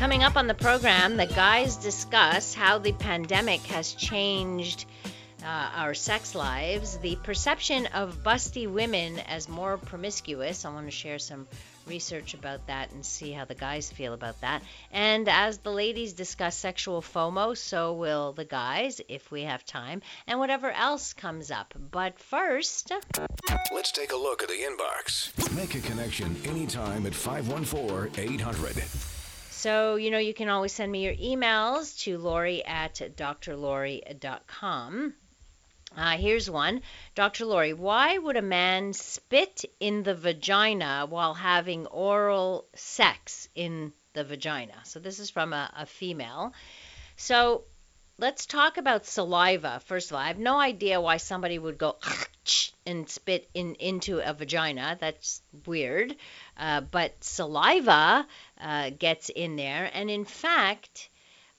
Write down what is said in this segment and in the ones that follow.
Coming up on the program, the guys discuss how the pandemic has changed uh, our sex lives, the perception of busty women as more promiscuous. I want to share some research about that and see how the guys feel about that. And as the ladies discuss sexual FOMO, so will the guys if we have time, and whatever else comes up. But first, Let's take a look at the inbox. Make a connection anytime at 514 800. So, you know, you can always send me your emails to Lori at drlori.com. Uh, here's one. Dr. Lori, why would a man spit in the vagina while having oral sex in the vagina? So, this is from a, a female. So, let's talk about saliva. First of all, I have no idea why somebody would go and spit in into a vagina. That's weird. Uh, but saliva uh, gets in there, and in fact,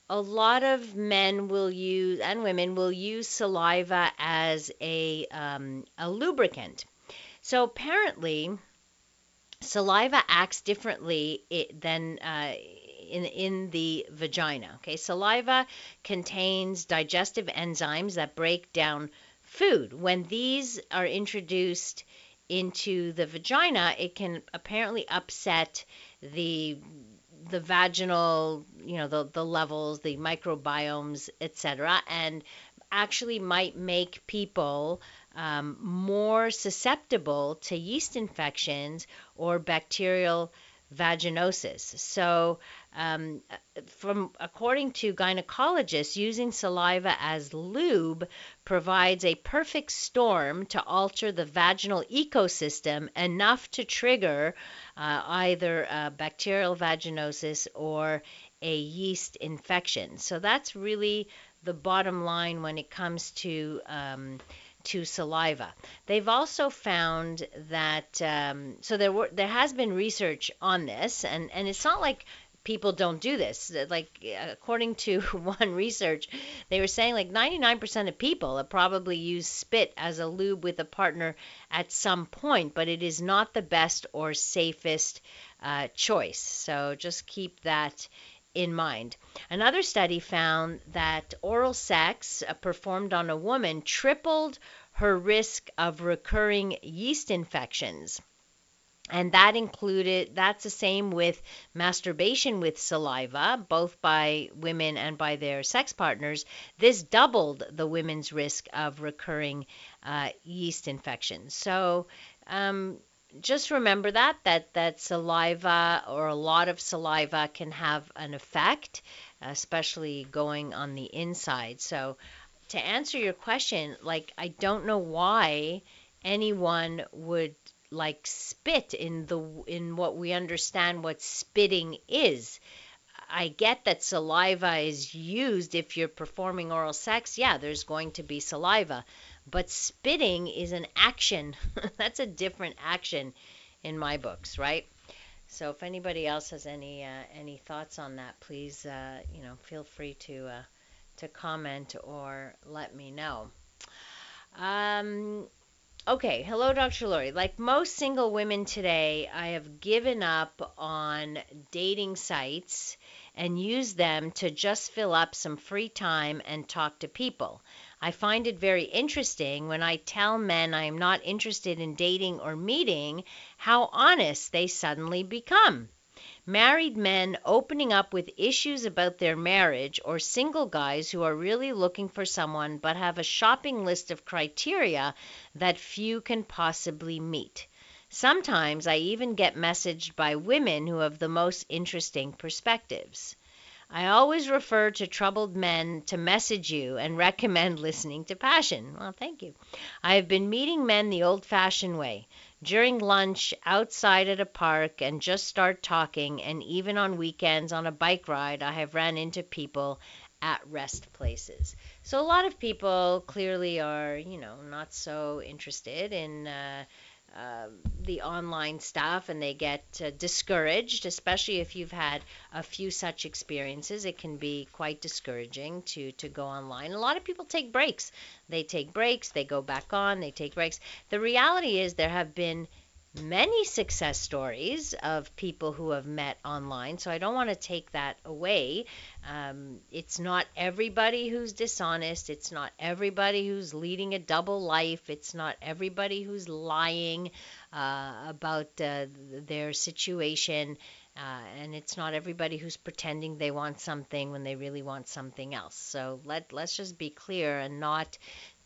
a lot of men will use and women will use saliva as a um, a lubricant. So apparently, saliva acts differently than uh, in in the vagina. Okay, saliva contains digestive enzymes that break down food. When these are introduced into the vagina, it can apparently upset the the vaginal, you know, the the levels, the microbiomes, etc., and actually might make people um, more susceptible to yeast infections or bacterial vaginosis. So, um, from according to gynecologists, using saliva as lube provides a perfect storm to alter the vaginal ecosystem enough to trigger uh, either bacterial vaginosis or a yeast infection. So that's really the bottom line when it comes to um, to saliva. They've also found that um, so there were there has been research on this, and and it's not like people don't do this. Like according to one research, they were saying like 99% of people probably used spit as a lube with a partner at some point, but it is not the best or safest uh, choice. So just keep that in mind. Another study found that oral sex uh, performed on a woman tripled her risk of recurring yeast infections. And that included, that's the same with masturbation with saliva, both by women and by their sex partners. This doubled the women's risk of recurring uh, yeast infections. So, um, just remember that that that saliva or a lot of saliva can have an effect, especially going on the inside. So to answer your question, like I don't know why anyone would like spit in the in what we understand what spitting is. I get that saliva is used if you're performing oral sex. Yeah, there's going to be saliva. But spitting is an action. That's a different action in my books, right? So if anybody else has any uh, any thoughts on that, please uh, you know feel free to uh, to comment or let me know. Um, okay, hello, Dr. Lori. Like most single women today, I have given up on dating sites and use them to just fill up some free time and talk to people. I find it very interesting when I tell men I am not interested in dating or meeting how honest they suddenly become. Married men opening up with issues about their marriage, or single guys who are really looking for someone but have a shopping list of criteria that few can possibly meet. Sometimes I even get messaged by women who have the most interesting perspectives. I always refer to troubled men to message you and recommend listening to Passion. Well, thank you. I have been meeting men the old fashioned way during lunch, outside at a park, and just start talking, and even on weekends on a bike ride, I have ran into people at rest places. So a lot of people clearly are, you know, not so interested in uh, uh, the online stuff and they get uh, discouraged, especially if you've had a few such experiences. It can be quite discouraging to, to go online. A lot of people take breaks. They take breaks, they go back on, they take breaks. The reality is there have been many success stories of people who have met online, so I don't want to take that away. Um, it's not everybody who's dishonest, it's not everybody who's leading a double life, it's not everybody who's lying uh, about uh, their situation. Uh, and it's not everybody who's pretending they want something when they really want something else. So let let's just be clear and not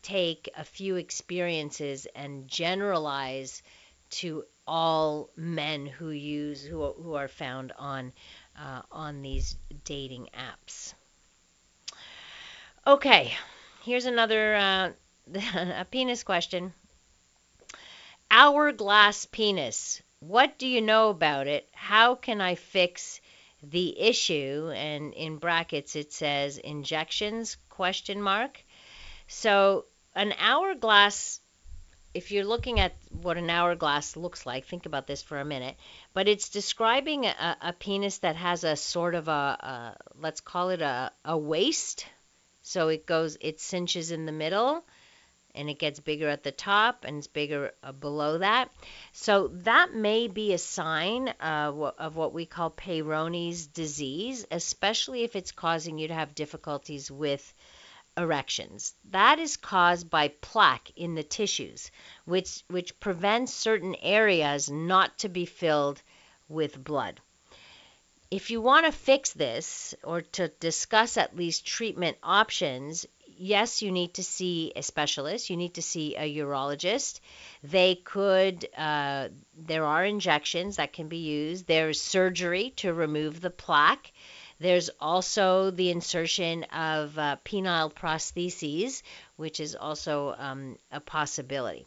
take a few experiences and generalize to all men who use who who are found on uh, on these dating apps. Okay, here's another uh, a penis question. Hourglass penis. What do you know about it? How can I fix the issue? And in brackets it says injections question mark. So an hourglass if you're looking at what an hourglass looks like, think about this for a minute. But it's describing a, a penis that has a sort of a, a let's call it a, a waist. So it goes, it cinches in the middle and it gets bigger at the top and it's bigger uh, below that. So that may be a sign uh, of what we call Peyronie's disease, especially if it's causing you to have difficulties with erections. That is caused by plaque in the tissues, which, which prevents certain areas not to be filled with blood. If you want to fix this or to discuss at least treatment options, yes, you need to see a specialist. You need to see a urologist. They could, uh, there are injections that can be used. There's surgery to remove the plaque. There's also the insertion of uh, penile prostheses, which is also um, a possibility.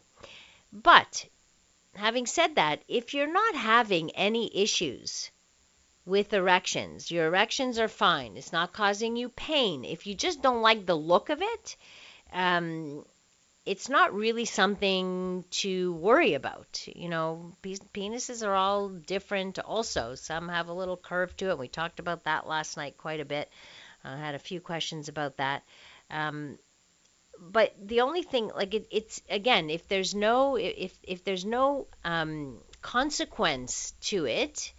But having said that, if you're not having any issues with erections, your erections are fine, it's not causing you pain, if you just don't like the look of it, um, it's not really something to worry about. You know, penises are all different also. Some have a little curve to it. We talked about that last night quite a bit. I had a few questions about that. Um, but the only thing, like it, it's again, if there's no if if there's no um, consequence to it,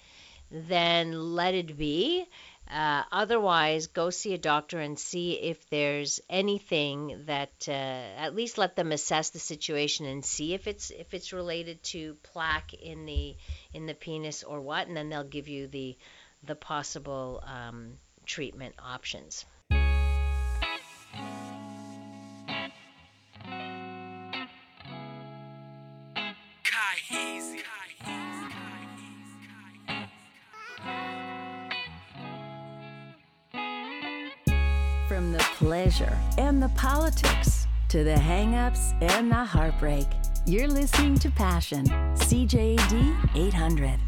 then let it be. Uh, otherwise, go see a doctor and see if there's anything that uh, at least let them assess the situation and see if it's if it's related to plaque in the in the penis or what, and then they'll give you the the possible um, treatment options. Pleasure and the politics to the hangups and the heartbreak. You're listening to Passion, CJAD 800.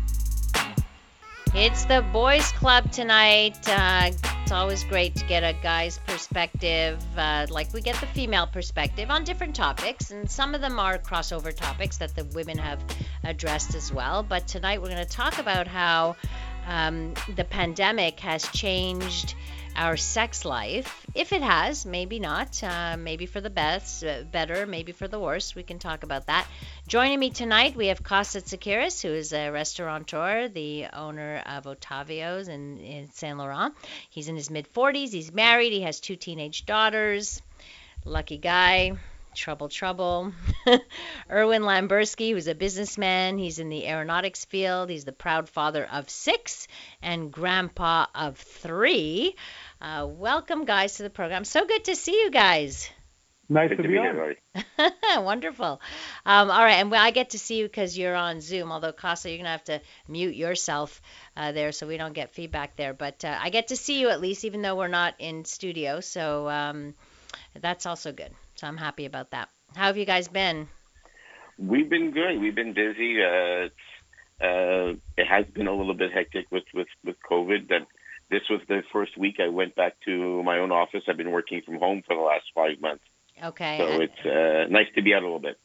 It's the boys' club tonight. Uh, it's always great to get a guy's perspective, uh, like we get the female perspective on different topics, and some of them are crossover topics that the women have addressed as well. But tonight we're going to talk about how um, the pandemic has changed our sex life. If it has, maybe not. Uh, maybe for the best, uh, better, maybe for the worse. We can talk about that. Joining me tonight, we have Kostas Tsakiris, who is a restaurateur, the owner of Ottavio's in, in Saint Laurent. He's in his mid 40s. He's married. He has two teenage daughters. Lucky guy trouble, trouble. Erwin Lamberski, who's a businessman, he's in the aeronautics field. He's the proud father of six and grandpa of three. Uh, welcome, guys, to the program. So good to see you guys. Nice good to, be, here, Wonderful. Um, all right, and I get to see you because you're on Zoom. Although Costa, you're gonna have to mute yourself uh, there so we don't get feedback there. But uh, I get to see you at least, even though we're not in studio. So um, that's also good. So I'm happy about that. How have you guys been? We've been good. We've been busy. Uh, uh, it has been a little bit hectic with with with COVID. That this was the first week I went back to my own office. I've been working from home for the last five months. Okay. So it's uh, nice to be out a little bit.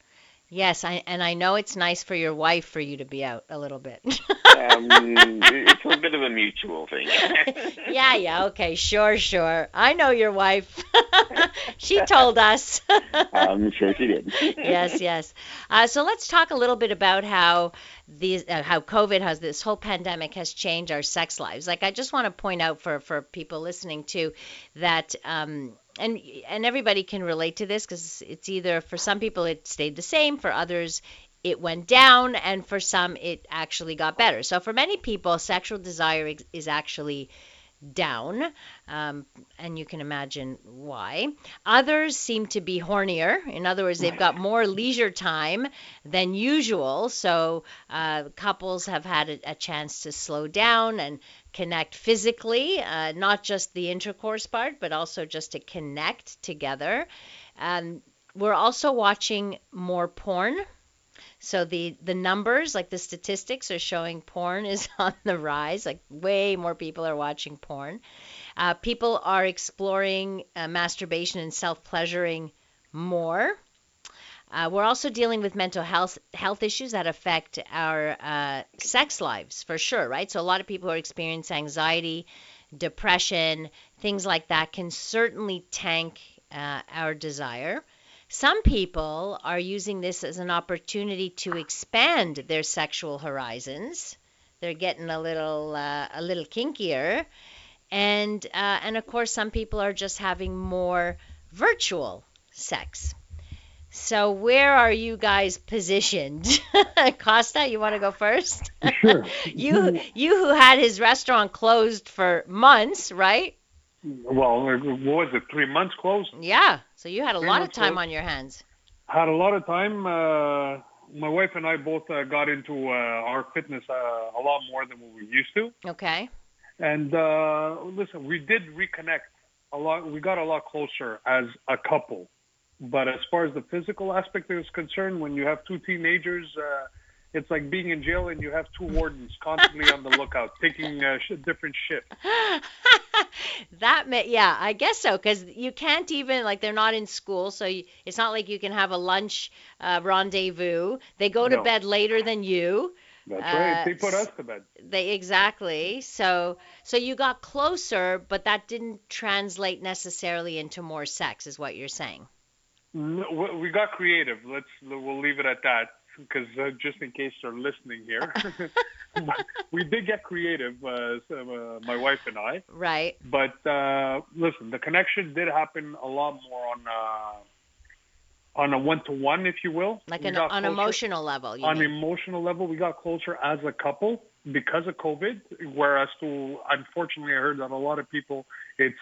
Yes, I, and I know it's nice for your wife for you to be out a little bit. um, it's a bit of a mutual thing. yeah, yeah, okay, sure, sure. I know your wife. she told us. I'm sure she did. yes, yes. Uh, so let's talk a little bit about how these, uh, how COVID has this whole pandemic has changed our sex lives. Like, I just want to point out for for people listening too that. Um, and and everybody can relate to this because it's either for some people it stayed the same, for others it went down, and for some it actually got better. So for many people, sexual desire is actually down, um, and you can imagine why. Others seem to be hornier. In other words, they've got more leisure time than usual. So uh, couples have had a, a, chance to slow down and connect physically, uh, not just the intercourse part, but also just to connect together. Um, we're also watching more porn. So the the numbers, like the statistics, are showing porn is on the rise. Like way more people are watching porn. Uh, people are exploring uh, masturbation and self pleasuring more. Uh, we're also dealing with mental health health issues that affect our uh, sex lives for sure, right? So a lot of people who experience anxiety, depression, things like that can certainly tank uh, our desire. Some people are using this as an opportunity to expand their sexual horizons. They're getting a little uh, a little kinkier, and uh, and of course some people are just having more virtual sex. So where are you guys positioned? Costa, you want to go first? Sure. you you who had his restaurant closed for months, right? Well, what was it? Three months closed. Yeah. So you had a lot of time closed. on your hands. Had a lot of time. Uh, my wife and I both uh, got into uh, our fitness uh, a lot more than what we used to. Okay. And uh, listen, we did reconnect a lot. We got a lot closer as a couple. But as far as the physical aspect is concerned, when you have two teenagers, uh, it's like being in jail and you have two wardens constantly on the lookout, taking uh, sh- different shifts. that may, yeah, I guess so because you can't even like they're not in school, so you, it's not like you can have a lunch uh, rendezvous. They go to No. bed later than you. That's right. Uh, They put us to bed. They exactly. So so you got closer, but that didn't translate necessarily into more sex, is what you're saying. No, we- we got creative. Let's we'll leave it at that because uh, just in case they're listening here, we did get creative, uh, so, uh, my wife and I. Right. But uh, listen, the connection did happen a lot more on uh, on a one to one, if you will. Like We an on closer- emotional level. On mean. emotional level, we got closer as a couple because of COVID. Whereas to unfortunately, I heard that a lot of people, it's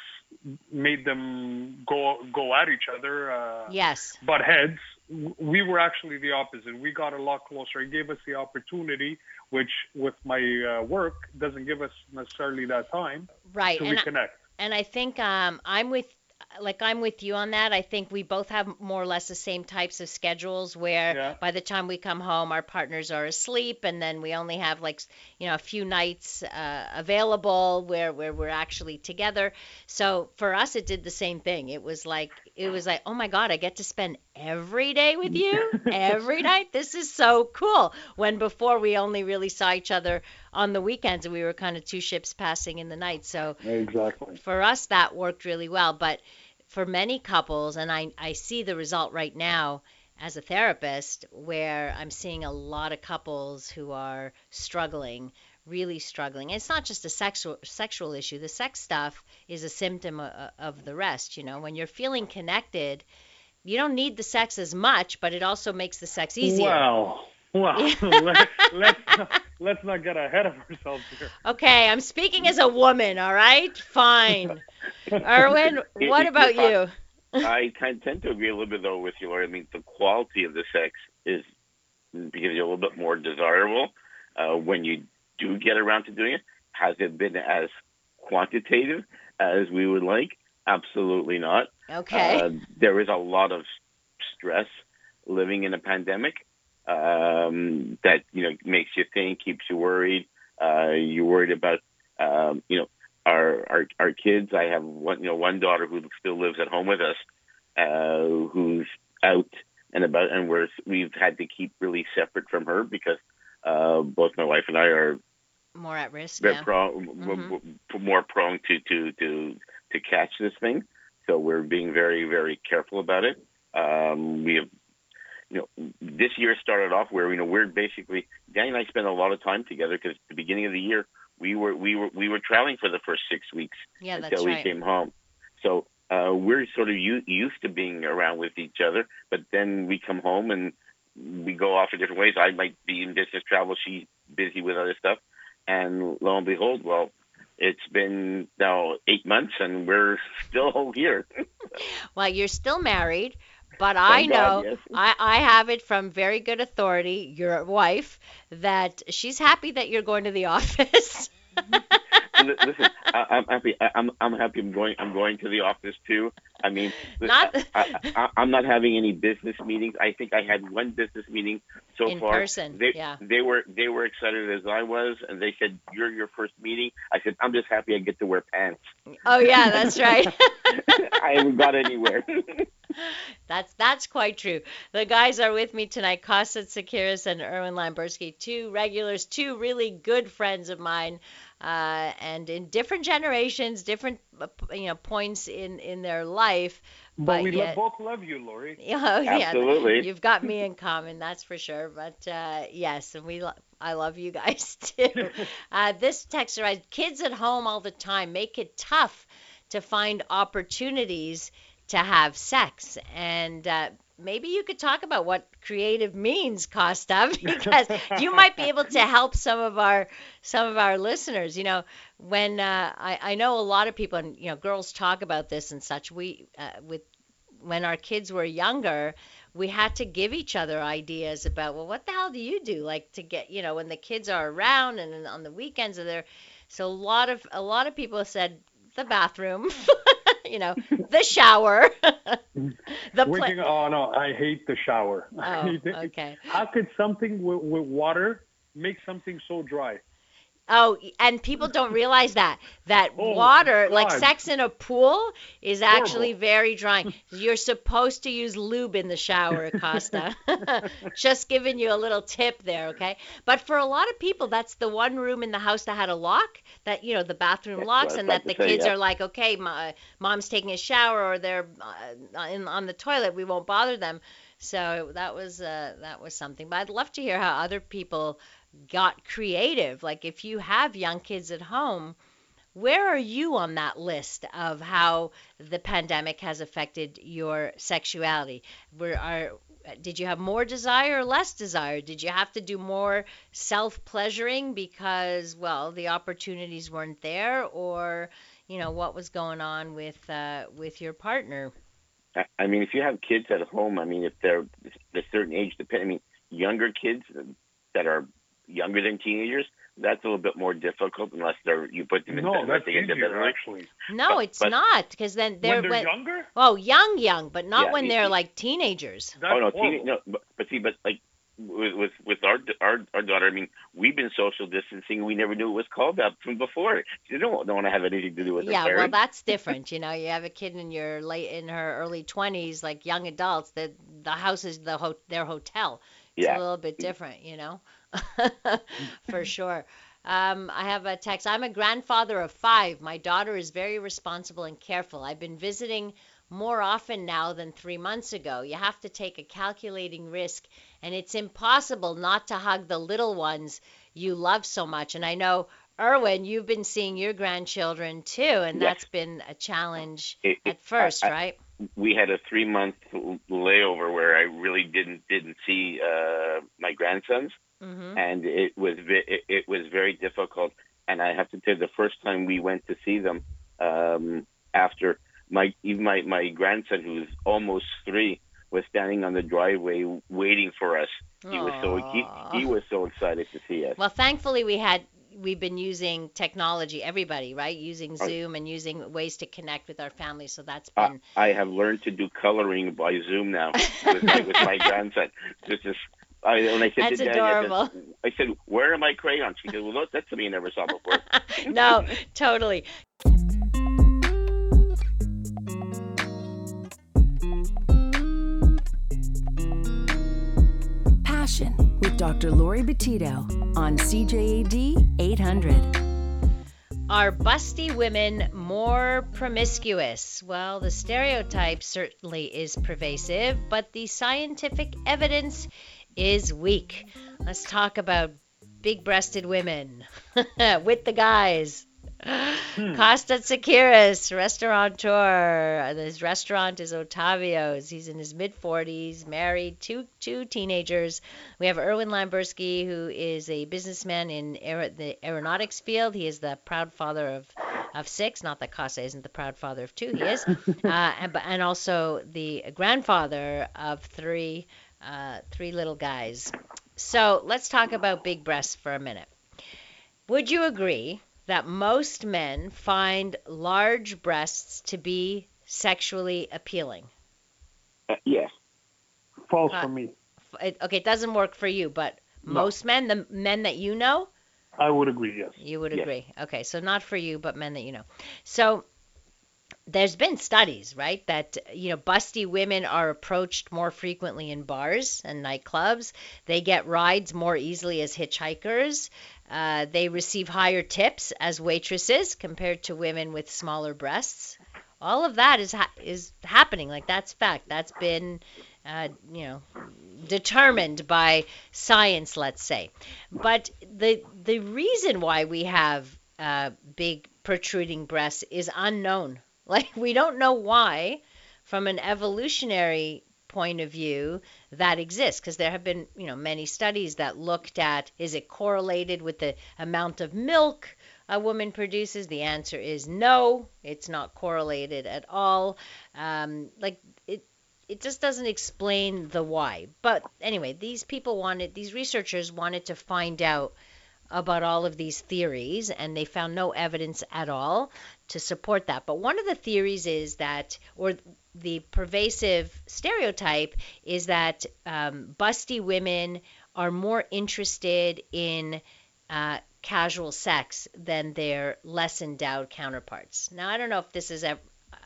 made them go go at each other. Uh, yes. butt heads. We were actually the opposite. We got a lot closer. It gave us the opportunity, which with my uh, work doesn't give us necessarily that time Right. to And I- reconnect. and I think um, I'm with like I'm with you on that. I think we both have more or less the same types of schedules where Yeah. by the time we come home our partners are asleep and then we only have like you know a few nights uh, available where where we're actually together. So for us it did the same thing. It was like it was like oh my god, I get to spend every day with you every night. This is so cool. When before we only really saw each other on the weekends and we were kind of two ships passing in the night. So Exactly. for us that worked really well but for many couples and I, I see the result right now as a therapist where i'm seeing a lot of couples who are struggling really struggling. It's not just a sexual sexual issue. The sex stuff is a symptom of, of the rest you know. When you're feeling connected you don't need the sex as much but it also makes the sex easier. Well, well, let, let's not, let's not get ahead of ourselves here. okay i'm speaking as a woman all right fine erwin what about you're you I kind of tend to agree a little bit though with you, Laura. I mean, the quality of the sex is because you're a little bit more desirable uh, when you do get around to doing it. Has it been as quantitative as we would like? Absolutely not. okay Uh, there is a lot of stress living in a pandemic um, that you know makes you think, keeps you worried. Uh, you're worried about um, you know our our our kids. I have one you know one daughter who still lives at home with us, uh, who's out and about, and we're we've had to keep really separate from her because uh, both my wife and I are more at risk. Yeah. prone, Mhm. more prone to to to to catch this thing. So we're being very very careful about it. Um, we have, you know, this year started off where you know we're basically Danny and I spent a lot of time together because at the beginning of the year we were we were we were traveling for the first six weeks Yeah, until we right. came home. So uh, we're sort of u- used to being around with each other, but then we come home and we go off in different ways. I might be in business travel; she's busy with other stuff, and lo and behold, well, it's been now eight months, and we're still here. Well, you're still married, but I Thank God, know yes. I, I have it from very good authority, your wife, that she's happy that you're going to the office. Li- Listen, I, I'm happy. I, I'm I'm happy. I'm going. I'm going to the office too. I mean, Not- I, I'm not having any business meetings. I think I had one business meeting so In far. person, They, yeah. They were they were excited as I was, and they said, "You're your first meeting." I said, "I'm just happy I get to wear pants." oh yeah, that's right. I haven't got anywhere. That's that's quite true. The guys are with me tonight, Kostas Tsakiris and Erwin Lamberski, two regulars, two really good friends of mine, uh, and in different generations, different uh, you know points in in their life. But, we lo- yet, both love you, Lori. Oh, yeah, Absolutely. you've got me in common, that's for sure. But uh, yes, and we, lo- I love you guys too. uh, this texter writes, kids at home all the time make it tough to find opportunities to have sex, and uh, maybe you could talk about what creative means, Costa, because you might be able to help some of our some of our listeners. You know, when uh, I, I know a lot of people, and you know, girls talk about this and such. We uh, with when our kids were younger, we had to give each other ideas about, well, what the hell do you do? Like to get, you know, when the kids are around and on the weekends are there. So a lot of a lot of people said the bathroom, you know, the shower, the pla- oh no, I hate the shower. Oh, okay. How could something with, with water make something so dry? Oh, and people don't realize that that Oh, water, like sex in a pool, is actually Horrible. very drying. You're supposed to use lube in the shower, Acosta. Just giving you a little tip there, okay? But for a lot of people, that's the one room in the house that had a lock, that you know the bathroom That's locks, and that the say, kids yeah. are like, okay, my, mom's taking a shower or they're uh, in, on the toilet, we won't bother them. So that was uh, that was something. But I'd love to hear how other people got creative. Like if you have young kids at home, where are you on that list of how the pandemic has affected your sexuality? Where are did you have more desire or less desire? Did you have to do more self-pleasuring because well, the opportunities weren't there or you know what was going on with uh, with your partner? I- mean, if you have kids at home, I mean, if they're a certain age, depend. I mean, younger kids that are younger than teenagers, that's a little bit more difficult unless they're you put them in bed, No, unless that's they into bed easier actually. No, But- it's but- not because then they're when they're younger, oh young young, but not Yeah, when it- they're it- like teenagers. oh no, teen, no, but, but see, but like with with, with our, our our daughter, I mean, we've been social distancing. We never knew it was called that from before. She don't don't want to have anything to do with her Yeah, well, that's different. You know, you have a kid in your late in her early twenties, like young adults. That the house is the ho- their hotel. It's Yeah. a little bit mm. different, you know, for sure. Um, I have a text. I'm a grandfather of five. My daughter is very responsible and careful. I've been visiting more often now than three months ago. You have to take a calculating risk, and it's impossible not to hug the little ones you love so much. And I know, Erwin, you've been seeing your grandchildren too, and Yes. that's been a challenge It- at first, I- I- right? we had a three month layover where I really didn't didn't see uh, my grandsons, hmm and it was it, it was very difficult. And I have to tell you, the first time we went to see them, um, after my even my my grandson who's almost three was standing on the driveway waiting for us. He was so he, he was so excited to see us. Well, thankfully, we had we've been using technology. Everybody, right? Using. Zoom and using ways to connect with our families. So that's been I have learned to do coloring by Zoom now with my, with my grandson. This is I, when I said that's to adorable. Daddy, I, said, I said, "Where are my crayons?" She said, "Well, that's something you never saw before." no, totally. Passion with Dr. Lori Betito on CJAD 800. Are busty women more promiscuous? Well, the stereotype certainly is pervasive, but the scientific evidence is weak. Let's talk about big breasted women with the guys. Hmm. Costa Tsakiris, restaurateur. His restaurant is Ottavio's. He's in his mid 40s, married, two two teenagers. We have Erwin Lamberski, who is a businessman in aer- the aeronautics field. He is the proud father of of six. Not that Costa isn't the proud father of two. He is, uh, and and also the grandfather of three uh, three little guys. So let's talk about big breasts for a minute. Would you agree that most men find large breasts to be sexually appealing. Uh, yes. False uh, for me. It, okay, it doesn't work for you, but no. most men, the men that you know, I would agree. Yes. You would yes. agree. Okay, so not for you, but men that you know. So there's been studies, right, that you know busty women are approached more frequently in bars and nightclubs. They get rides more easily as hitchhikers. Uh, they receive higher tips as waitresses compared to women with smaller breasts. All of that is ha- is happening. Like that's fact. That's been, uh, you know, determined by science, let's say. But the the reason why we have uh, big protruding breasts is unknown. Like we don't know why, from an evolutionary point of view that exists because there have been you know many studies that looked at is it correlated with the amount of milk a woman produces? The answer is no it's not correlated at all. Um, like it it just doesn't explain the why. But anyway these people wanted these researchers wanted to find out about all of these theories and they found no evidence at all to support that but one of the theories is that or the pervasive stereotype is that um, busty women are more interested in uh, casual sex than their less endowed counterparts. Now, I don't know if this is ever,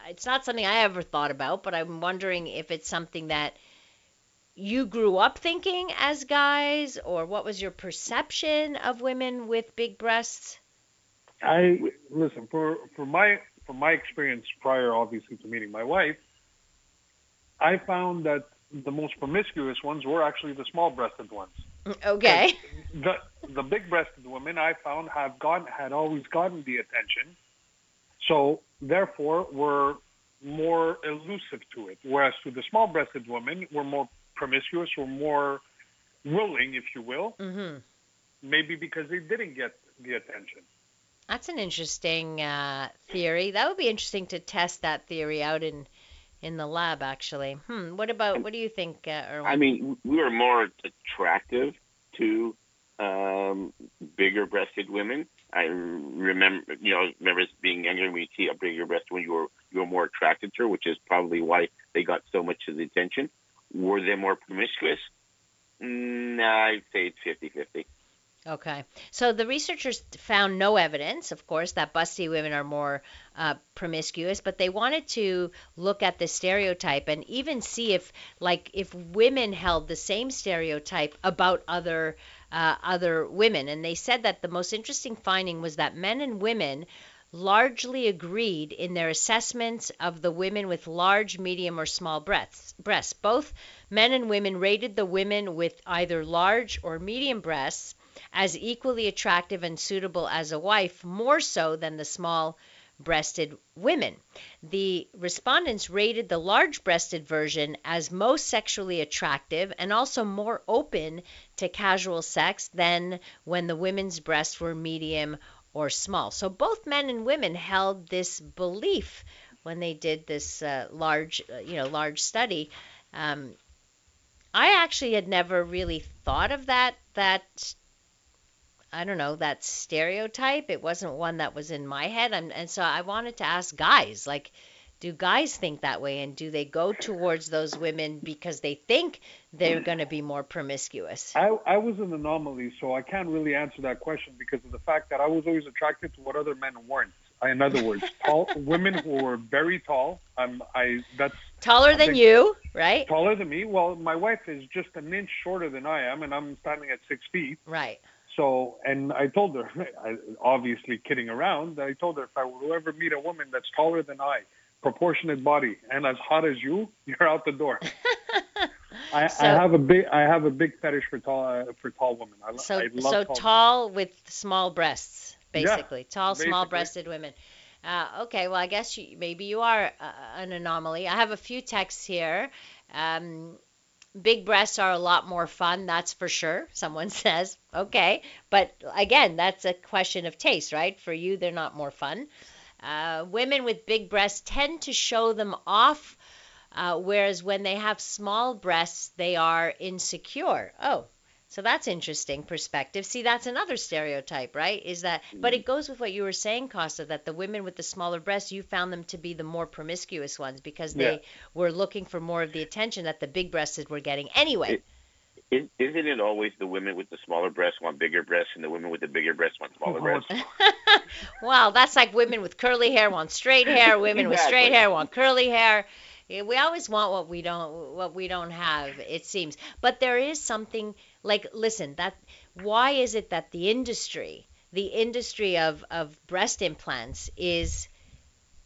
it's not something I ever thought about, but I'm wondering if it's something that you grew up thinking as guys, or what was your perception of women with big breasts? I listen for for my from my experience prior, obviously, to meeting my wife. I found that the most promiscuous ones were actually the small-breasted ones. Okay. The the big-breasted women I found have gotten had always gotten the attention, so therefore were more elusive to it. Whereas to the small-breasted women were more promiscuous, or more willing, if you will. Mm-hmm. Maybe because they didn't get the attention. That's an interesting uh, theory. That would be interesting to test that theory out in in the lab, actually. Hmm. What about? What do you think, uh, Erwin? I mean, we were more attractive to um, bigger-breasted women. I remember, you know, remember being younger when you see a bigger breast when you were you were more attracted to her, which is probably why they got so much of the attention. Were they more promiscuous? Nah, I'd say it's 50-50. Okay. So the researchers found no evidence, of course, that busty women are more uh, promiscuous, but they wanted to look at the stereotype and even see if, like, if women held the same stereotype about other uh, other women. And they said that the most interesting finding was that men and women largely agreed in their assessments of the women with large, medium, or small breasts. breasts. Both men and women rated the women with either large or medium breasts as equally attractive and suitable as a wife, more so than the small breasted women. The respondents rated the large breasted version as most sexually attractive and also more open to casual sex than when the women's breasts were medium or small. So both men and women held this belief when they did this uh, large, uh, you know, large study. Um, I actually had never really thought of that that I don't know, that stereotype. It wasn't one that was in my head. And, and so I wanted to ask guys, like, do guys think that way? And do they go towards those women because they think they're going to be more promiscuous? I, I was an anomaly, so I can't really answer that question because of the fact that I was always attracted to what other men weren't. In other words, tall women who were very tall. I'm, I that's Taller than you, right? taller than me. Well, my wife is just an inch shorter than I am, and I'm standing at six feet. Right. So, and I told her, I, obviously kidding around, I told her if I to ever meet a woman that's taller than I, proportionate body, and as hot as you, you're out the door. I, So- I have a big, I have a big fetish for tall, uh, for tall women. I, So I love so tall. tall with small breasts, Yeah, basically. tall, basically. small-breasted women. Uh, okay, well, I guess you, maybe you are uh, an anomaly. I have a few texts here. Um, big breasts are a lot more fun, that's for sure. Someone says, okay, but again, that's a question of taste, right? For you, they're not more fun. Uh, women with big breasts tend to show them off, uh, whereas when they have small breasts, they are insecure. Oh, so that's interesting perspective. See, that's another stereotype, right? Is that, but it goes with what you were saying, Costa, that the women with the smaller breasts, you found them to be the more promiscuous ones because they Yeah. were looking for more of the attention that the big breasted were getting anyway. It- isn't it always the women with the smaller breasts want bigger breasts, and the women with the bigger breasts want smaller Well, breasts? Well, that's like women with curly hair want straight hair, women with straight hair want curly hair. We always want what we don't what we don't have, it seems. But there is something like listen, that why is it that the industry, the industry of of breast implants is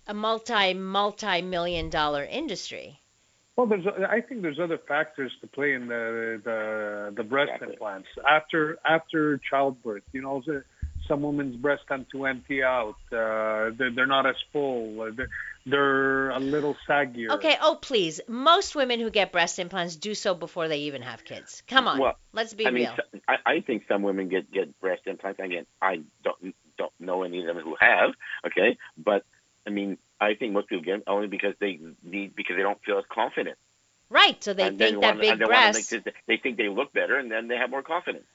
a multi multi million dollar industry? Well, there's, I think there's other factors to play in the the, the breast Exactly. implants after after childbirth. You know, some women's breasts tend to empty out. Uh, they're, they're not as full. Uh, They're, they're a little saggier. Okay, oh please. Most women who get breast implants do so before they even have kids. Come on. Well, let's be I mean, real. so- I, I think some women get get breast implants. Again, I don't don't know any of them who have. Okay, but I mean, I think most people get them only because they need because they don't feel as confident. Right, so they and then think that wanna- big and they wanna breasts, this- they think they look better, and then they have more confidence.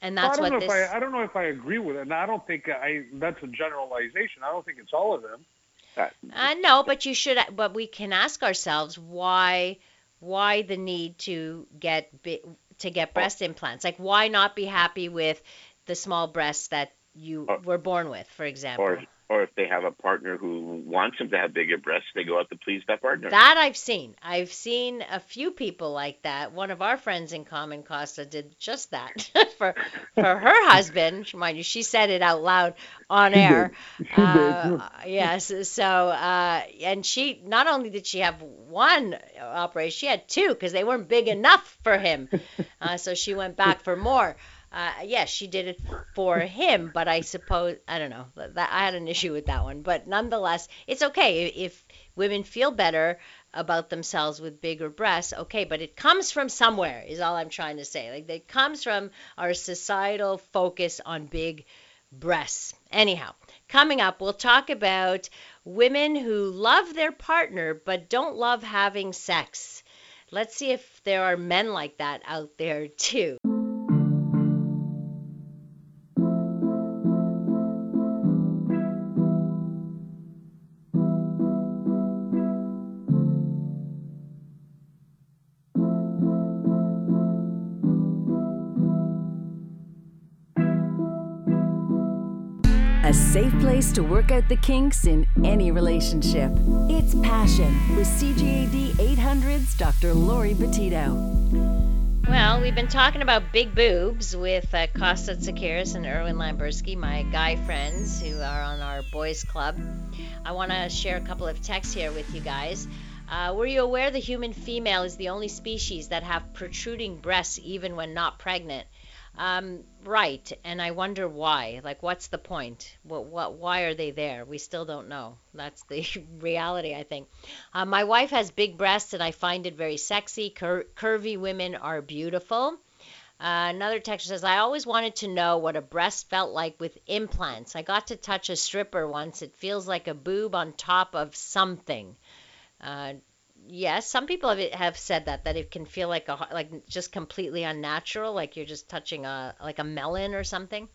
and Well, that's I don't what know this. if I, I don't know if I agree with it. And I don't think I that's a generalization. I don't think it's all of them. Uh, Uh, no, but you should. But we can ask ourselves why, why the need to get to get breast implants? Like, why not be happy with the small breasts that you Or- were born with, for example? or or if they have a partner who wants them to have bigger breasts, they go out to please that partner. That I've seen. I've seen a few people like that. One of our friends in common, Costa, did just that for for her husband. Mind you, she said it out loud on air. Uh, yes. So, uh, and she not only did she have one operation, she had two because they weren't big enough for him. Uh, so she went back for more. Uh, yes, she did it for him, but I suppose I don't know. That I had an issue with that one, but nonetheless, it's okay if, women feel better about themselves with bigger breasts. Okay, but it comes from somewhere. Is all I'm trying to say. Like it comes from our societal focus on big breasts. Anyhow, coming up, we'll talk about women who love their partner but don't love having sex. Let's see if there are men like that out there too. To work out the kinks in any relationship. It's Passion with CJAD 800's Dr. Lori Betito. Well, we've been talking about big boobs with uh, Costa and Erwin Lamberski, my guy friends who are on our boys club. I want to share a couple of texts here with you guys. Uh, were you aware the human female is the only species that have protruding breasts even when not pregnant? Um, right, and I wonder why. Like, what's the point? What, what, why are they there? We still don't know. That's the reality, I think. Uh, my wife has big breasts, and I find it very sexy. Cur- curvy women are beautiful. Uh, another texter says, I always wanted to know what a breast felt like with implants. I got to touch a stripper once. It feels like a boob on top of something. Uh, yes, some people have, have said that that it can feel like a like just completely unnatural, like you're just touching a like a melon or something.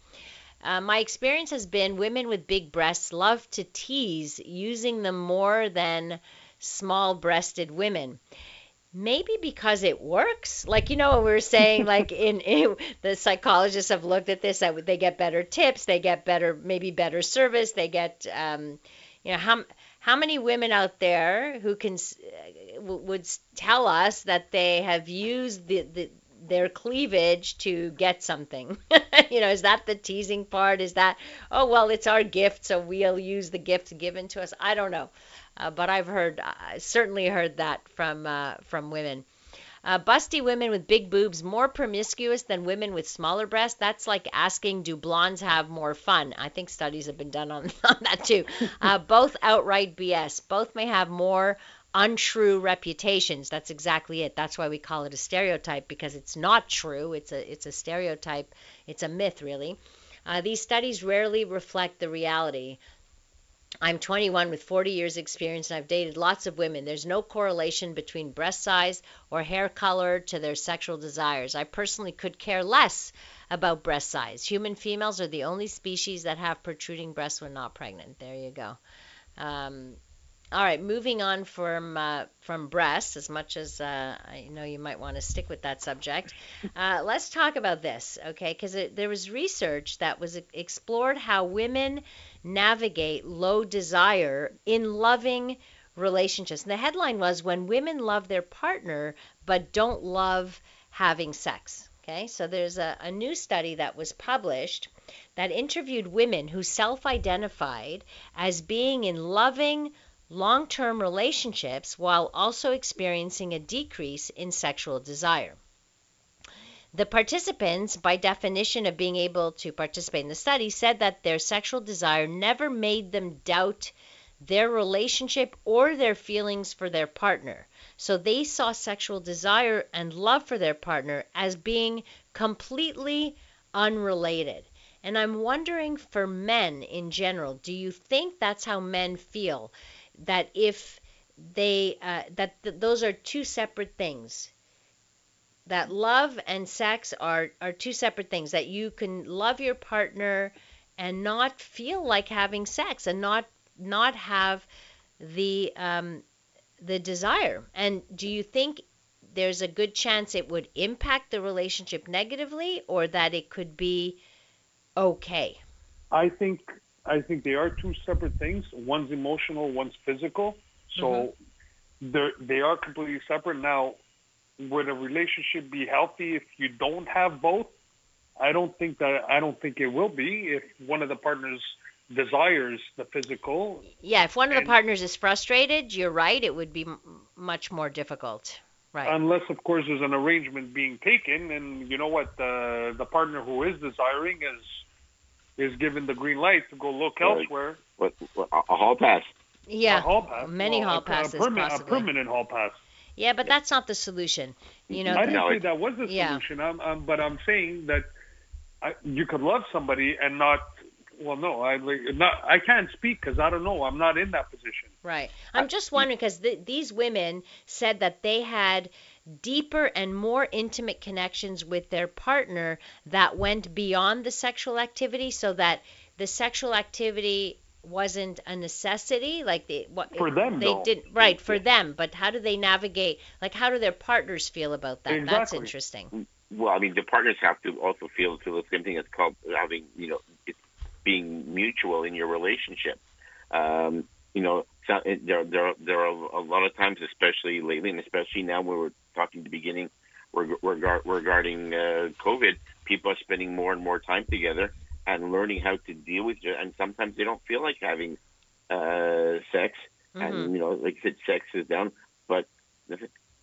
Uh, my experience has been women with big breasts love to tease using them more than small-breasted women. Maybe because it works. Like you know what we were saying, like in, in the psychologists have looked at this that they get better tips, they get better maybe better service, they get um, you know how how many women out there who can uh, would tell us that they have used the, the their cleavage to get something. you know, is that the teasing part? Is that, oh, well, it's our gift, so we'll use the gift given to us? I don't know. Uh, but I've heard, I certainly heard that from, uh, from women. Uh, busty women with big boobs more promiscuous than women with smaller breasts. That's like asking, do blondes have more fun? I think studies have been done on, on that too. Uh, both outright BS. Both may have more untrue reputations. That's exactly it. That's why we call it a stereotype because it's not true. It's a it's a stereotype. It's a myth, really. Uh, these studies rarely reflect the reality. I'm 21 with 40 years experience and I've dated lots of women. There's no correlation between breast size or hair color to their sexual desires. I personally could care less about breast size. Human females are the only species that have protruding breasts when not pregnant. There you go. Um, all right, moving on from uh, from breasts, as much as uh, I know you might want to stick with that subject, uh, let's talk about this, okay? Because there was research that was explored how women navigate low desire in loving relationships. And the headline was "When Women Love Their Partner but Don't Love Having Sex." Okay, so there's a, a new study that was published that interviewed women who self-identified as being in loving long term relationships while also experiencing a decrease in sexual desire. The participants, by definition of being able to participate in the study, said that their sexual desire never made them doubt their relationship or their feelings for their partner. So they saw sexual desire and love for their partner as being completely unrelated. And I'm wondering for men in general, do you think that's how men feel? That if they uh, that th- those are two separate things. That love and sex are are two separate things. That you can love your partner and not feel like having sex and not not have the um, the desire. And do you think there's a good chance it would impact the relationship negatively or that it could be okay? I think I think they are two separate things. One's emotional, one's physical. So mm-hmm. they they are completely separate. Now, would a relationship be healthy if you don't have both? I don't think that I don't think it will be if one of the partners desires the physical. Yeah, if one of the partners is frustrated, you're right, it would be m- much more difficult. Right. Unless, of course, there's an arrangement being taken, and you know what, the the partner who is desiring is is given the green light to go look elsewhere. What, what, a hall pass? Yeah, a hall pass. Many well, hall passes. A, perma- a, permanent hall pass. Yeah, but that's not the solution. You know, I didn't say that was the solution. Yeah. I'm, I'm, but I'm saying that I, you could love somebody and not. Well, no, I not. I can't speak because I don't know. I'm not in that position. Right. I'm just wondering because th- these women said that they had deeper and more intimate connections with their partner that went beyond the sexual activity so that the sexual activity wasn't a necessity like they what for them they though. did right for them but how do they navigate like how do their partners feel about that exactly. that's interesting well i mean the partners have to also feel to the same thing it's called having you know it's being mutual in your relationship um you know there there there are a lot of times especially lately and especially now where we're talking at the beginning regarding uh, COVID, people are spending more and more time together and learning how to deal with it. And sometimes they don't feel like having uh, sex, mm-hmm. and you know, like I said, sex is down, but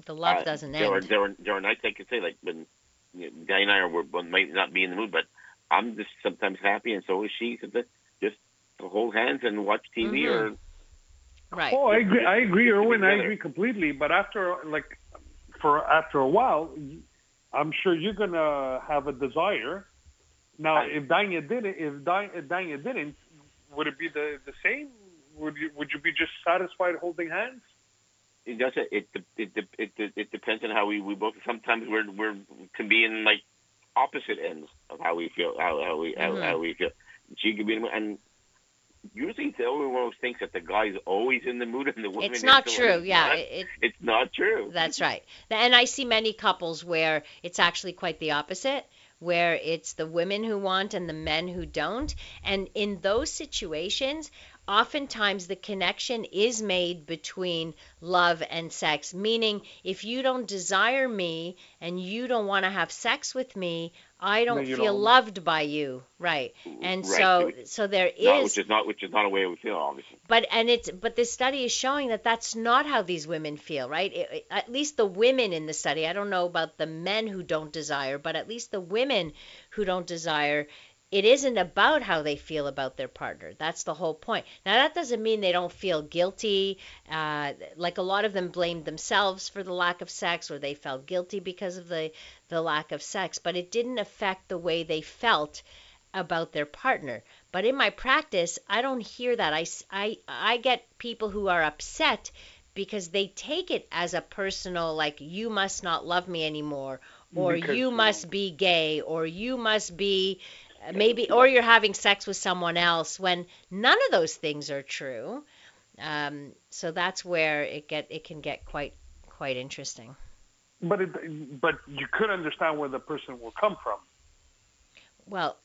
the love uh, doesn't there end. Are, there are there are nights I could say like when you know, Guy and I are we might not be in the mood, but I'm just sometimes happy, and so is she. Just to hold hands and watch TV mm-hmm. or. Right. Oh, I agree. I agree, Erwin. I agree completely. But after, like, for after a while, I'm sure you're gonna have a desire. Now, if Danya didn't, if Danya didn't, would it be the the same? Would you would you be just satisfied holding hands? It does. It it it it, it depends on how we we both. Sometimes we're we're can be in like opposite ends of how we feel how how we how, mm-hmm. how we feel. She could be in, and usually everyone always thinks that the guy's always in the mood and the woman. It's not true. Yeah, not, it, it's not true. That's right. And I see many couples where it's actually quite the opposite. Where it's the women who want and the men who don't. And in those situations, oftentimes the connection is made between love and sex, meaning if you don't desire me and you don't want to have sex with me, I don't you feel don't. loved by you, right? And Right, so so there Not, which is not which is not a way we feel, obviously. but and it's but this study is showing that that's not how these women feel right it- at least the women in the study i don't know about the men who don't desire but at least the women who don't desire it isn't about how they feel about their partner that's the whole point now that doesn't mean they don't feel guilty uh, like a lot of them blamed themselves for the lack of sex or they felt guilty because of the the lack of sex but it didn't affect the way they felt about their partner. But in my practice, I don't hear that. I, I, I get people who are upset because they take it as a personal, like, you must not love me anymore, or Because you must be gay, or you must be maybe, or you're having sex with someone else when none of those things are true. Um, so that's where it get it can get quite quite interesting. But it, but you could understand where the person will come from. Well,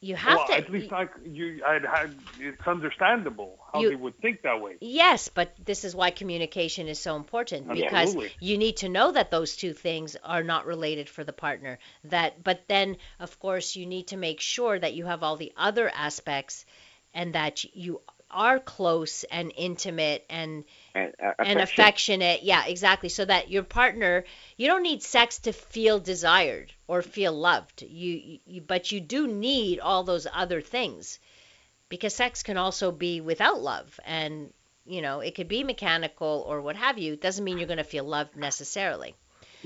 you have well, to. at least I, you, I'd had, it's understandable how You- they would think that way. Yes, but this is why communication is so important because Absolutely. you need to know that those two things are not related for the partner. That but then of course you need to make sure that you have all the other aspects and that you are close and intimate and And, uh, and affectionate. Yeah, exactly. So that your partner, you don't need sex to feel desired or feel loved. You, you but you do need all those other things. Because sex can also be without love and you know, it could be mechanical or what have you. It doesn't mean you're going to feel loved necessarily.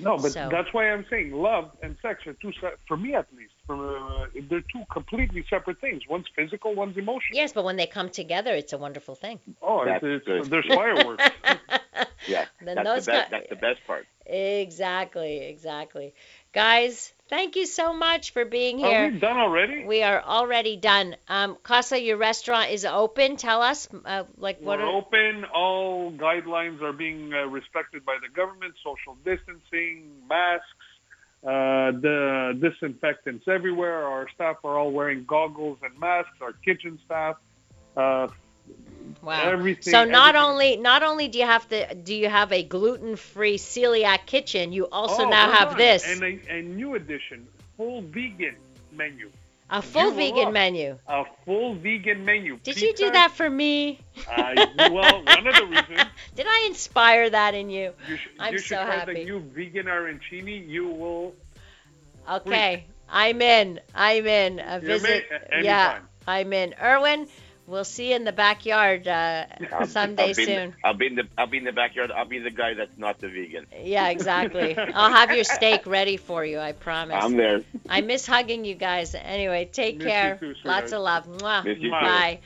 No, but So- that's why I'm saying love and sex are two, se- for me at least, for, uh, they're two completely separate things. One's physical, one's emotional. Yes, but when they come together, it's a wonderful thing. Oh, That's it's, it's, there's fireworks. Yeah, Then that's those the best. guy- That's the best part. Exactly, exactly. Guys, thank you so much for being here. Are we done already? We are already done. Um, Costa, your restaurant is open. Tell us, uh, like, what We're are open. All guidelines are being uh, respected by the government. Social distancing, masks, uh, the disinfectants everywhere. Our staff are all wearing goggles and masks. Our kitchen staff. Wow. everything- so not everything- only not only do you have to do you have a gluten-free celiac kitchen, you also oh, now have on. this and a, a new addition, full vegan menu. a full you vegan menu. A full vegan menu. Did you do that for me? Uh, well, one of the reasons Did I inspire that in you? you, sh- I'm you should so try happy. the new vegan arancini. You will. Okay, I'm in. I'm in. A You're visit. yeah. I'm in. Erwin, we'll see you in the backyard uh, someday I'll be in the- soon. I'll be in the I'll be in the backyard. I'll be the guy that's not the vegan. Yeah, exactly. I'll have your steak ready for you. I promise. I'm there. I miss hugging you guys. Anyway, take Miss you care. too, Lots of love. Mwah. Miss you too.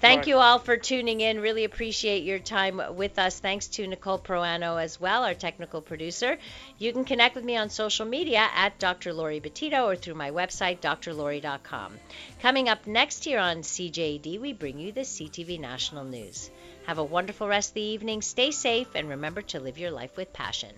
Thank you all for tuning in. Really appreciate your time with us. Thanks to Nicole Proano as well, our technical producer. You can connect with me on social media at Dr. Lori Betito or through my website, drlori.com. Coming up next here on CJAD, we bring you the CTV National News. Have a wonderful rest of the evening. Stay safe and remember to live your life with passion.